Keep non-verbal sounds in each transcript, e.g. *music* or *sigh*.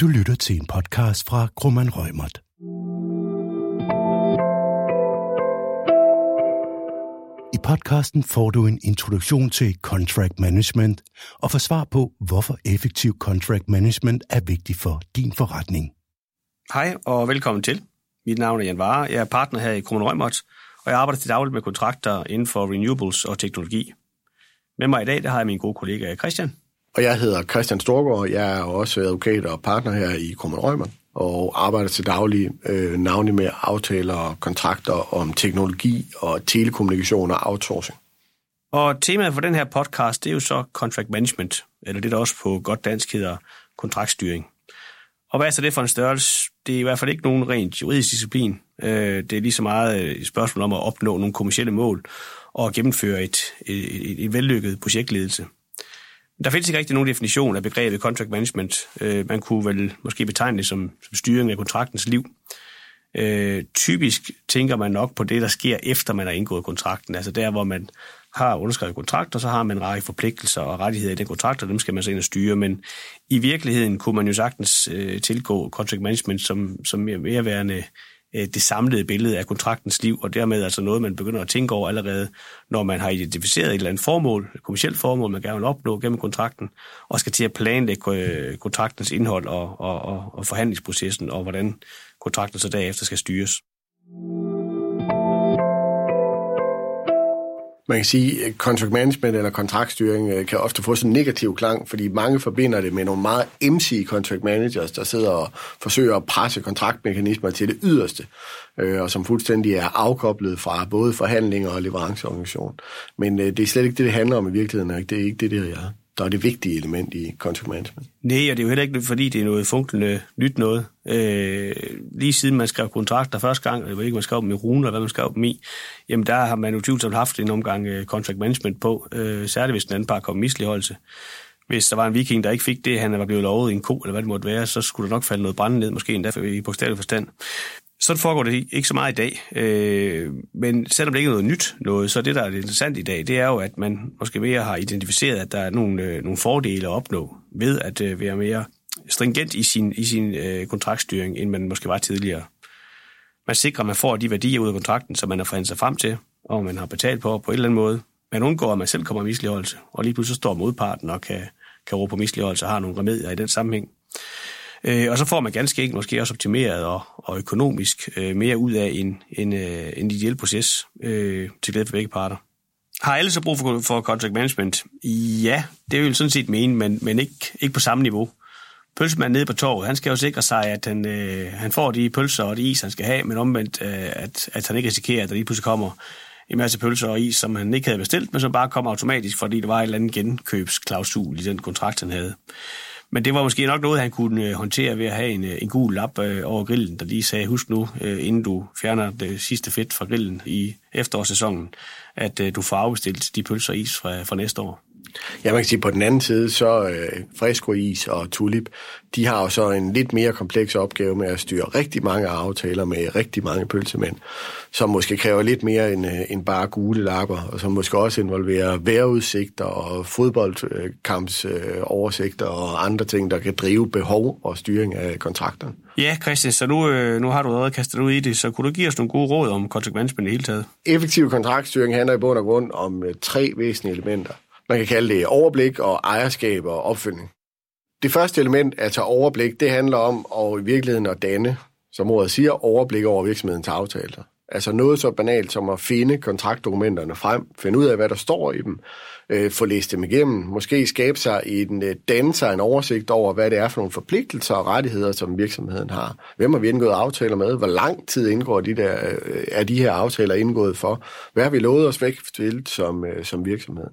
Du lytter til en podcast fra Grumman Rømert. I podcasten får du en introduktion til contract management og får svar på, hvorfor effektiv contract management er vigtig for din forretning. Hej og velkommen til. Mit navn er Jan Vare. Jeg er partner her i Grumman Rømert, og jeg arbejder til dagligt med kontrakter inden for renewables og teknologi. Med mig i dag der har jeg min gode kollega Christian. Og jeg hedder Christian Storgård. Jeg er også advokat og partner her i Krummen Røgman og arbejder til daglig øh, navnlig med aftaler og kontrakter om teknologi og telekommunikation og outsourcing. Og temaet for den her podcast, det er jo så contract management, eller det der også på godt dansk hedder kontraktstyring. Og hvad er så det for en størrelse? Det er i hvert fald ikke nogen rent juridisk disciplin. Øh, det er lige så meget øh, et spørgsmål om at opnå nogle kommersielle mål og gennemføre et, et, et, et vellykket projektledelse. Der findes ikke rigtig nogen definition af begrebet contract management. Øh, man kunne vel måske betegne det som, som styring af kontraktens liv. Øh, typisk tænker man nok på det, der sker efter man har indgået kontrakten. Altså der, hvor man har underskrevet kontrakt, og så har man en række forpligtelser og rettigheder i den kontrakt, og dem skal man så ind og styre. Men i virkeligheden kunne man jo sagtens øh, tilgå contract management som, som mere værende Øh, det samlede billede af kontraktens liv, og dermed altså noget, man begynder at tænke over allerede, når man har identificeret et eller andet formål, et kommersielt formål, man gerne vil opnå gennem kontrakten, og skal til at planlægge øh, kontraktens indhold og, og, og, og forhandlingsprocessen, og hvordan kontrakten så derefter skal styres. Man kan sige, at contract management eller kontraktstyring øh, kan ofte få sådan en negativ klang, fordi mange forbinder det med nogle meget MC contract managers, der sidder og forsøger at presse kontraktmekanismer til det yderste, øh, og som fuldstændig er afkoblet fra både forhandlinger og leveranceorganisation. Men øh, det er slet ikke det, det handler om i virkeligheden. Det er ikke det, det er der er det vigtige element i contract management. Nej, og det er jo heller ikke, fordi det er noget funklende nyt noget. Øh, lige siden man skrev kontrakter første gang, jeg ved ikke, man skrev dem i rune, eller hvad man skrev dem i, jamen der har man jo tvivlsomt haft en omgang øh, contract management på, øh, særligt hvis den anden par kom misligeholdelse. Hvis der var en viking, der ikke fik det, han var blevet lovet i en ko, eller hvad det måtte være, så skulle der nok falde noget brænde ned, måske endda i bogstavelig forstand. Sådan foregår det ikke så meget i dag. Øh, men selvom det ikke er noget nyt noget, så det, der er interessant i dag, det er jo, at man måske mere har identificeret, at der er nogle, øh, nogle fordele at opnå ved at øh, være mere stringent i sin, i sin øh, kontraktstyring, end man måske var tidligere. Man sikrer, at man får de værdier ud af kontrakten, som man har forhandlet sig frem til, og man har betalt på på en eller anden måde. Man undgår, at man selv kommer i misligeholdelse, og lige pludselig står modparten og kan, kan råbe på misligeholdelse og har nogle remedier i den sammenhæng. Øh, og så får man ganske enkelt måske også optimeret og, og økonomisk øh, mere ud af en, en, øh, en ideel proces øh, til glæde for begge parter. Har alle så brug for, for contract management? Ja, det vil sådan set mene, men, men ikke, ikke på samme niveau. Pølsemanden nede på torvet, han skal jo sikre sig, at han, øh, han får de pølser og de is, han skal have, men omvendt, øh, at, at han ikke risikerer, at der lige pludselig kommer en masse pølser og is, som han ikke havde bestilt, men som bare kommer automatisk, fordi der var en eller anden genkøbsklausul i den kontrakt, han havde. Men det var måske nok noget, han kunne øh, håndtere ved at have en, øh, en gul lap øh, over grillen, der lige sagde, husk nu, øh, inden du fjerner det sidste fedt fra grillen i efterårssæsonen, at du får afbestilt de pølser og is fra, fra næste år. Ja, man kan sige, på den anden side, så øh, Fresco-is og Tulip, de har jo så en lidt mere kompleks opgave med at styre rigtig mange aftaler med rigtig mange pølsemænd, som måske kræver lidt mere end, øh, end bare gule lapper, og som måske også involverer vejrudsigter og fodboldkampsoversigter øh, og andre ting, der kan drive behov og styring af kontrakterne. Ja, Christian, så nu, øh, nu har du allerede kastet ud i det, så kunne du give os nogle gode råd om management i hele taget? Effektiv kontraktstyring handler i bund og grund om øh, tre væsentlige elementer. Man kan kalde det overblik og ejerskab og opfølgning. Det første element at tage overblik, det handler om at i virkeligheden at danne, som ordet siger, overblik over virksomhedens aftaler. Altså noget så banalt som at finde kontraktdokumenterne frem, finde ud af, hvad der står i dem, øh, få læst dem igennem, måske skabe sig en, øh, danne sig en oversigt over, hvad det er for nogle forpligtelser og rettigheder, som virksomheden har. Hvem har vi indgået aftaler med? Hvor lang tid indgår de der, øh, er de her aftaler indgået for? Hvad har vi lovet os væk til som, øh, som virksomhed?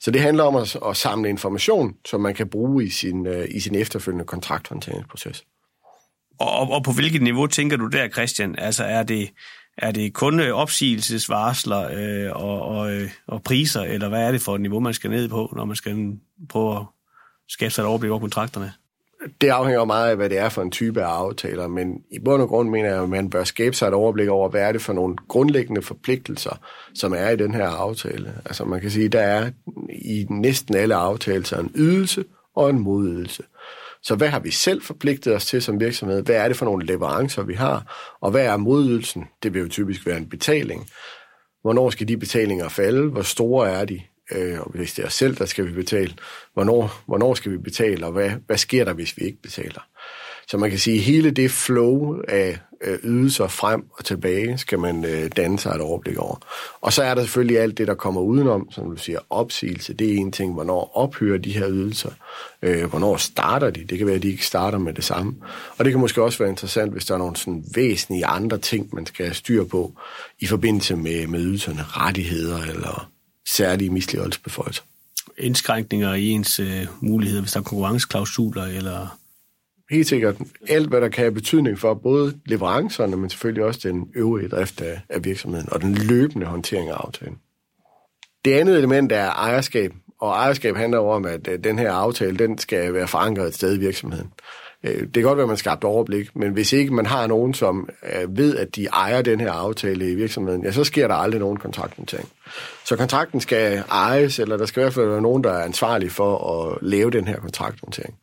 Så det handler om at, at samle information, som man kan bruge i sin, øh, i sin efterfølgende kontrakthåndteringsproces. Og, og på hvilket niveau tænker du der, Christian? Altså er det, er det kun øh, opsigelsesvarsler øh, og, og, øh, og priser, eller hvad er det for et niveau, man skal ned på, når man skal prøve at skabe sig et overblik over kontrakterne? Det afhænger meget af, hvad det er for en type af aftaler, men i bund og grund mener jeg, at man bør skabe sig et overblik over, hvad er det for nogle grundlæggende forpligtelser, som er i den her aftale. Altså man kan sige, der er i næsten alle aftaler en ydelse og en modydelse. Så hvad har vi selv forpligtet os til som virksomhed? Hvad er det for nogle leverancer, vi har? Og hvad er modydelsen? Det vil jo typisk være en betaling. Hvornår skal de betalinger falde? Hvor store er de? Øh, og hvis det er os selv, der skal vi betale, hvornår, hvornår skal vi betale, og hvad, hvad sker der, hvis vi ikke betaler? Så man kan sige, at hele det flow af øh, ydelser frem og tilbage, skal man øh, danne sig et overblik over. Og så er der selvfølgelig alt det, der kommer udenom, som du siger, opsigelse. Det er en ting, hvornår ophører de her ydelser, øh, hvornår starter de. Det kan være, at de ikke starter med det samme. Og det kan måske også være interessant, hvis der er nogle sådan væsentlige andre ting, man skal styre på i forbindelse med, med ydelserne, rettigheder eller særlige misligholdelsesbeføjelser. Indskrænkninger i ens øh, muligheder, hvis der er konkurrenceklausuler eller helt sikkert alt, hvad der kan have betydning for både leverancerne, men selvfølgelig også den øvrige drift af, af virksomheden og den løbende håndtering af aftalen. Det andet element er ejerskab, og ejerskab handler om, at den her aftale den skal være forankret et sted i virksomheden. Øh, det kan godt være, at man skabte overblik, men hvis ikke man har nogen, som øh, ved, at de ejer den her aftale i virksomheden, ja, så sker der aldrig nogen kontraktnotering. Så kontrakten skal ejes, eller der skal i hvert fald være nogen, der er ansvarlig for at lave den her kontraktnotering.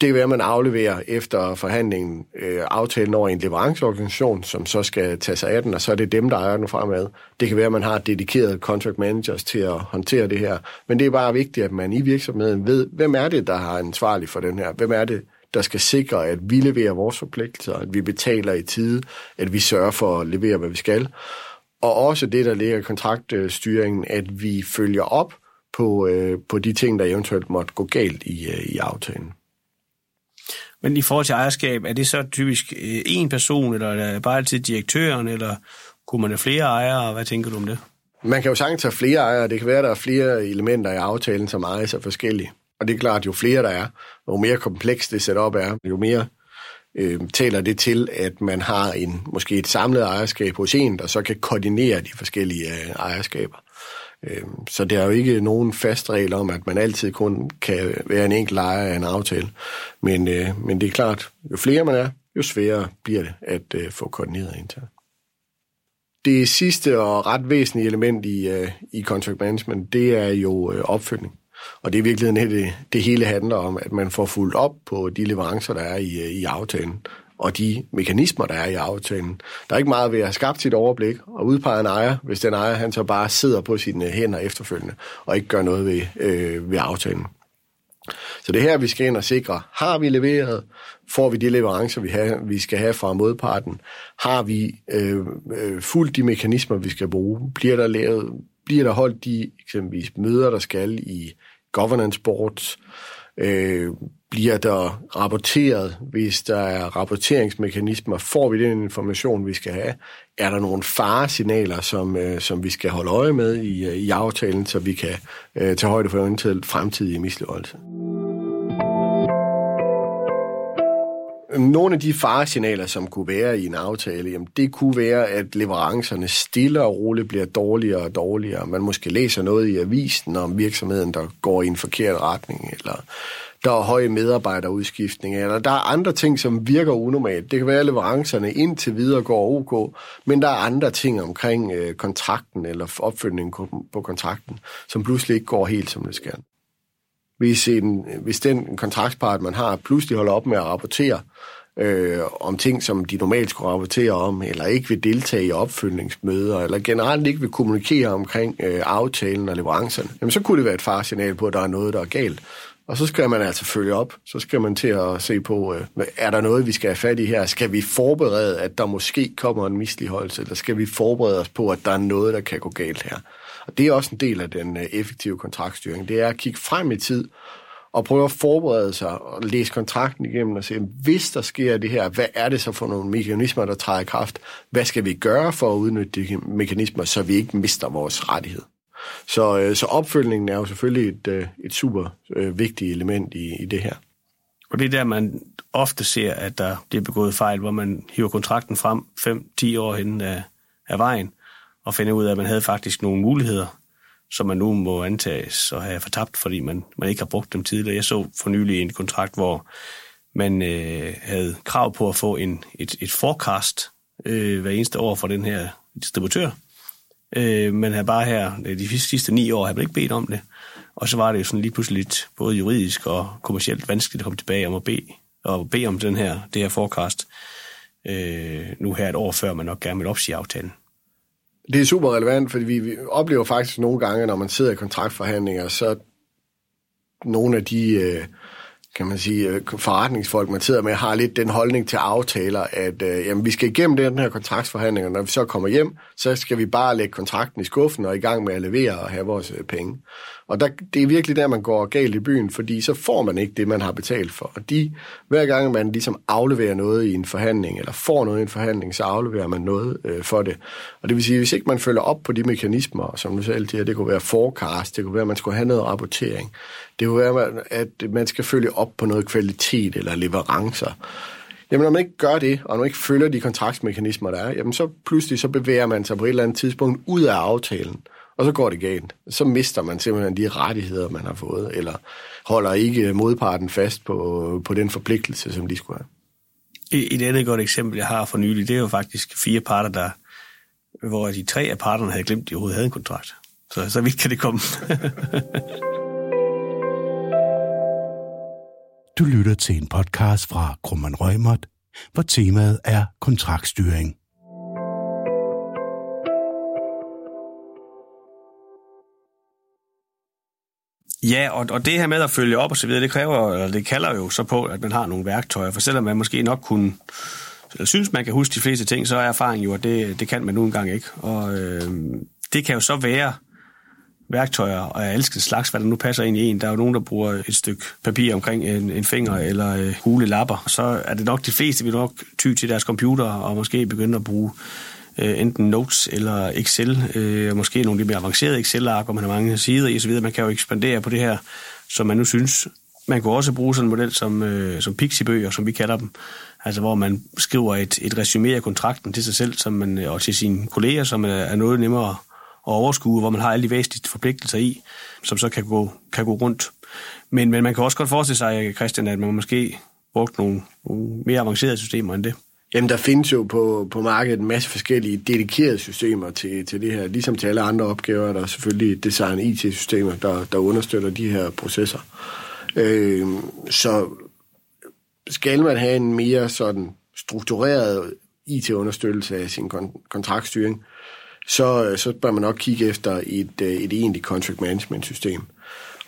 Det kan være, at man afleverer efter forhandlingen øh, aftalen over en leveranceorganisation, som så skal tage sig af den, og så er det dem, der ejer den fremad. Det kan være, at man har dedikerede contract managers til at håndtere det her. Men det er bare vigtigt, at man i virksomheden ved, hvem er det, der har ansvarlig for den her? Hvem er det, der skal sikre, at vi leverer vores forpligtelser, at vi betaler i tide, at vi sørger for at levere, hvad vi skal. Og også det, der ligger i kontraktstyringen, at vi følger op på, øh, på de ting, der eventuelt måtte gå galt i, øh, i aftalen. Men i forhold til ejerskab, er det så typisk øh, én person, eller er det bare altid direktøren, eller kunne man have flere ejere? Hvad tænker du om det? Man kan jo sagtens have flere ejere. Det kan være, at der er flere elementer i aftalen, som ejes af forskellige. Og det er klart, jo flere der er, jo mere komplekst det setup er, jo mere øh, taler det til, at man har en måske et samlet ejerskab hos en, der så kan koordinere de forskellige øh, ejerskaber. Øhm, så der er jo ikke nogen fast regel om, at man altid kun kan være en enkelt lejer af en aftale. Men, øh, men det er klart, jo flere man er, jo sværere bliver det at øh, få koordineret internt. Det sidste og ret væsentlige element i, øh, i contract management, det er jo opfølgning. Og det er i virkeligheden det, det hele handler om, at man får fuldt op på de leverancer, der er i, i aftalen og de mekanismer, der er i aftalen. Der er ikke meget ved at have skabt sit overblik og udpege en ejer, hvis den ejer han så bare sidder på sine hænder efterfølgende og ikke gør noget ved, øh, ved aftalen. Så det her, vi skal ind og sikre, har vi leveret, får vi de leverancer, vi, have, vi skal have fra modparten, har vi øh, øh, fuldt de mekanismer, vi skal bruge, bliver der, lavet, bliver der holdt de eksempelvis møder, der skal i governance boards, øh, bliver der rapporteret, hvis der er rapporteringsmekanismer? Får vi den information, vi skal have? Er der nogle faresignaler, som, øh, som vi skal holde øje med i, øh, i aftalen, så vi kan øh, tage højde for eventuelt fremtidige misligholdelse? Nogle af de faresignaler, som kunne være i en aftale, jamen det kunne være, at leverancerne stille og roligt bliver dårligere og dårligere. Man måske læser noget i avisen om virksomheden, der går i en forkert retning, eller der er høje medarbejderudskiftning, eller der er andre ting, som virker unormalt. Det kan være, at leverancerne indtil videre går ok, men der er andre ting omkring øh, kontrakten eller opfølgningen på kontrakten, som pludselig ikke går helt, som det skal. Hvis, en, hvis den kontraktpart, man har, pludselig holder op med at rapportere øh, om ting, som de normalt skulle rapportere om, eller ikke vil deltage i opfølgningsmøder, eller generelt ikke vil kommunikere omkring øh, aftalen og leverancerne, jamen så kunne det være et farsignal på, at der er noget, der er galt. Og så skal man altså følge op. Så skal man til at se på, øh, er der noget, vi skal have fat i her? Skal vi forberede, at der måske kommer en misligeholdelse? Eller skal vi forberede os på, at der er noget, der kan gå galt her? Og det er også en del af den øh, effektive kontraktstyring. Det er at kigge frem i tid og prøve at forberede sig og læse kontrakten igennem og se, hvis der sker det her, hvad er det så for nogle mekanismer, der træder i kraft? Hvad skal vi gøre for at udnytte de mekanismer, så vi ikke mister vores rettighed? Så, øh, så opfølgningen er jo selvfølgelig et, øh, et super øh, vigtigt element i, i det her. Og det er der, man ofte ser, at der bliver begået fejl, hvor man hiver kontrakten frem 5-10 år hen af, af vejen, og finder ud af, at man havde faktisk nogle muligheder, som man nu må antages at have fortabt, fordi man, man ikke har brugt dem tidligere. Jeg så for nylig en kontrakt, hvor man øh, havde krav på at få en, et, et forecast øh, hver eneste år fra den her distributør, Øh, men har bare her, øh, de sidste ni år, har man ikke bedt om det. Og så var det jo sådan lige pludselig lidt både juridisk og kommercielt vanskeligt at komme tilbage om at bede, og bede om den her, det her forecast øh, nu her et år før, man nok gerne vil opsige aftalen. Det er super relevant, fordi vi, vi oplever faktisk nogle gange, når man sidder i kontraktforhandlinger, så nogle af de øh, kan man sige, øh, forretningsfolk, man sidder med, har lidt den holdning til aftaler, at øh, jamen, vi skal igennem den her kontraktsforhandling, og når vi så kommer hjem, så skal vi bare lægge kontrakten i skuffen og i gang med at levere og have vores øh, penge. Og der, det er virkelig der, man går galt i byen, fordi så får man ikke det, man har betalt for. Og de, hver gang man ligesom afleverer noget i en forhandling, eller får noget i en forhandling, så afleverer man noget øh, for det. Og det vil sige, hvis ikke man følger op på de mekanismer, som du selv siger, det kunne være forecast, det kunne være, at man skulle have noget rapportering, det kunne være, at man skal følge op på noget kvalitet eller leverancer. Jamen, når man ikke gør det, og når man ikke følger de kontraktsmekanismer, der er, jamen, så pludselig så bevæger man sig på et eller andet tidspunkt ud af aftalen og så går det galt. Så mister man simpelthen de rettigheder, man har fået, eller holder ikke modparten fast på, på den forpligtelse, som de skulle have. Et andet godt eksempel, jeg har for nylig, det er jo faktisk fire parter, der, hvor de tre af parterne havde glemt, at de overhovedet havde en kontrakt. Så, så vidt kan det komme. *laughs* du lytter til en podcast fra Krumman Rømert, hvor temaet er kontraktstyring. Ja, og, og det her med at følge op og så videre, det kræver, eller det kalder jo så på, at man har nogle værktøjer. For selvom man måske nok kunne, eller synes, man kan huske de fleste ting, så er erfaringen jo, at det, det kan man nu engang ikke. Og øh, det kan jo så være værktøjer og jeg elsker slags, hvad der nu passer ind i en. Der er jo nogen, der bruger et stykke papir omkring en, en finger eller øh, hule lapper. Så er det nok de fleste, vi nok ty til deres computer og måske begynde at bruge øh, enten Notes eller Excel, øh, måske nogle lidt mere avancerede Excel-ark, hvor man har mange sider i osv. Man kan jo ekspandere på det her, som man nu synes. Man kunne også bruge sådan en model som, øh, som Pixiebøger, som vi kalder dem, altså hvor man skriver et, et resume af kontrakten til sig selv som man, øh, og til sine kolleger, som er, noget nemmere at overskue, hvor man har alle de væsentlige forpligtelser i, som så kan gå, kan gå rundt. Men, men man kan også godt forestille sig, Christian, at man måske brugte nogle, nogle mere avancerede systemer end det. Jamen, der findes jo på, på markedet en masse forskellige dedikerede systemer til, til det her. Ligesom til alle andre opgaver, der er selvfølgelig design IT-systemer, der, der understøtter de her processer. Øh, så skal man have en mere sådan struktureret IT-understøttelse af sin kon- kontraktstyring, så, så bør man nok kigge efter et, øh, et egentligt contract management system.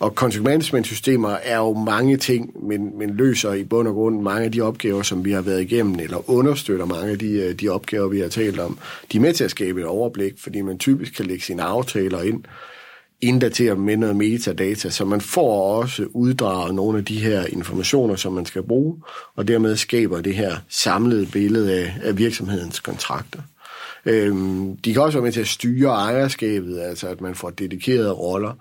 Og contract management systemer er jo mange ting, men, men løser i bund og grund mange af de opgaver, som vi har været igennem, eller understøtter mange af de, øh, de opgaver, vi har talt om. De er med til at skabe et overblik, fordi man typisk kan lægge sine aftaler ind, inddatere med noget metadata, så man får også uddraget nogle af de her informationer, som man skal bruge, og dermed skaber det her samlede billede af, af virksomhedens kontrakter. Øhm, de kan også være med til at styre ejerskabet, altså at man får dedikerede roller.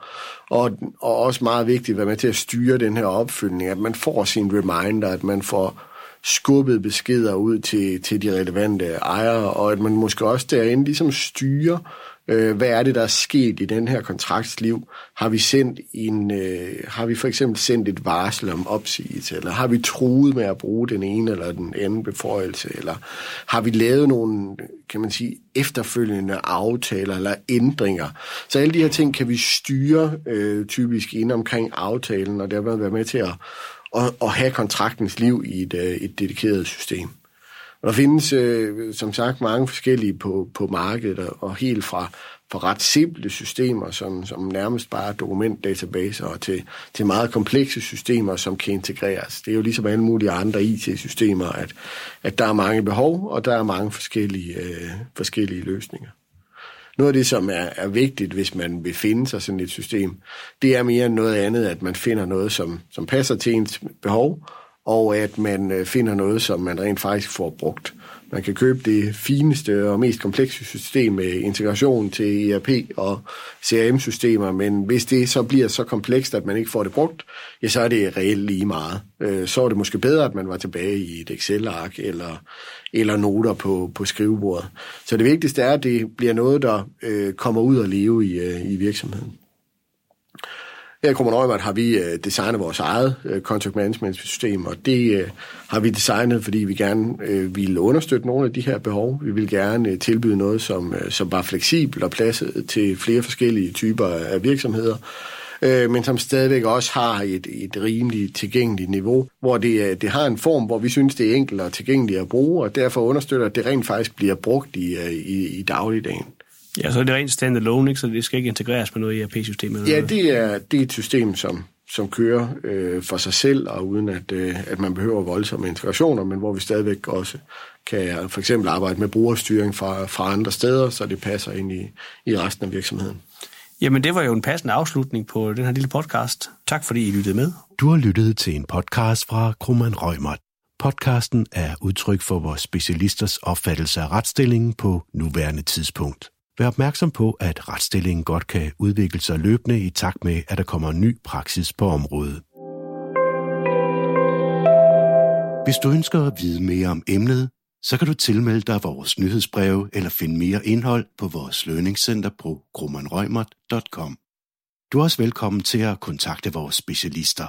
Og, og også meget vigtigt at være med til at styre den her opfølgning, at man får sin reminder, at man får skubbet beskeder ud til, til de relevante ejere, og at man måske også derinde ligesom styrer Øh, hvad er det, der er sket i den her kontraktsliv? Har vi sendt en, øh, har vi for eksempel sendt et varsel om opsigelse, eller har vi truet med at bruge den ene eller den anden beføjelse, eller har vi lavet nogle, kan man sige, efterfølgende aftaler eller ændringer? Så alle de her ting kan vi styre øh, typisk ind omkring aftalen, og dermed være med til at, at, at have kontraktens liv i et, øh, et dedikeret system. Der findes, øh, som sagt, mange forskellige på, på markedet, og helt fra, fra ret simple systemer, som, som nærmest bare er dokumentdatabaser, og til, til meget komplekse systemer, som kan integreres. Det er jo ligesom alle mulige andre IT-systemer, at, at der er mange behov, og der er mange forskellige, øh, forskellige løsninger. Noget af det, som er, er vigtigt, hvis man vil finde sig sådan et system, det er mere end noget andet, at man finder noget, som, som passer til ens behov, og at man øh, finder noget, som man rent faktisk får brugt. Man kan købe det fineste og mest komplekse system med integration til ERP og CRM-systemer, men hvis det så bliver så komplekst, at man ikke får det brugt, ja, så er det reelt lige meget. Øh, så er det måske bedre, at man var tilbage i et Excel-ark eller, eller noter på, på skrivebordet. Så det vigtigste er, at det bliver noget, der øh, kommer ud og leve i, i virksomheden. Her i Krummerøjmert har vi øh, designet vores eget øh, contract management system, og det øh, har vi designet, fordi vi gerne øh, ville understøtte nogle af de her behov. Vi vil gerne øh, tilbyde noget, som, øh, som var fleksibelt og pladset til flere forskellige typer af virksomheder. øh, men som stadigvæk også har et, et rimeligt tilgængeligt niveau, hvor det, det har en form, hvor vi synes, det er enkelt og tilgængeligt at bruge, og derfor understøtter, at det rent faktisk bliver brugt i, i, i dagligdagen. Ja, så er det rent standalone, ikke? så det skal ikke integreres med noget ERP-system? Eller Ja, det er, det er et system, som, som kører øh, for sig selv, og uden at, øh, at man behøver voldsomme integrationer, men hvor vi stadigvæk også kan for eksempel arbejde med brugerstyring fra, fra andre steder, så det passer ind i, i resten af virksomheden. Jamen, det var jo en passende afslutning på den her lille podcast. Tak fordi I lyttede med. Du har lyttet til en podcast fra Krummeren Rømert. Podcasten er udtryk for vores specialisters opfattelse af retsstillingen på nuværende tidspunkt. Vær opmærksom på, at retsstillingen godt kan udvikle sig løbende i takt med, at der kommer ny praksis på området. Hvis du ønsker at vide mere om emnet, så kan du tilmelde dig vores nyhedsbreve eller finde mere indhold på vores lønningscenter på grummanrøgmert.com. Du er også velkommen til at kontakte vores specialister.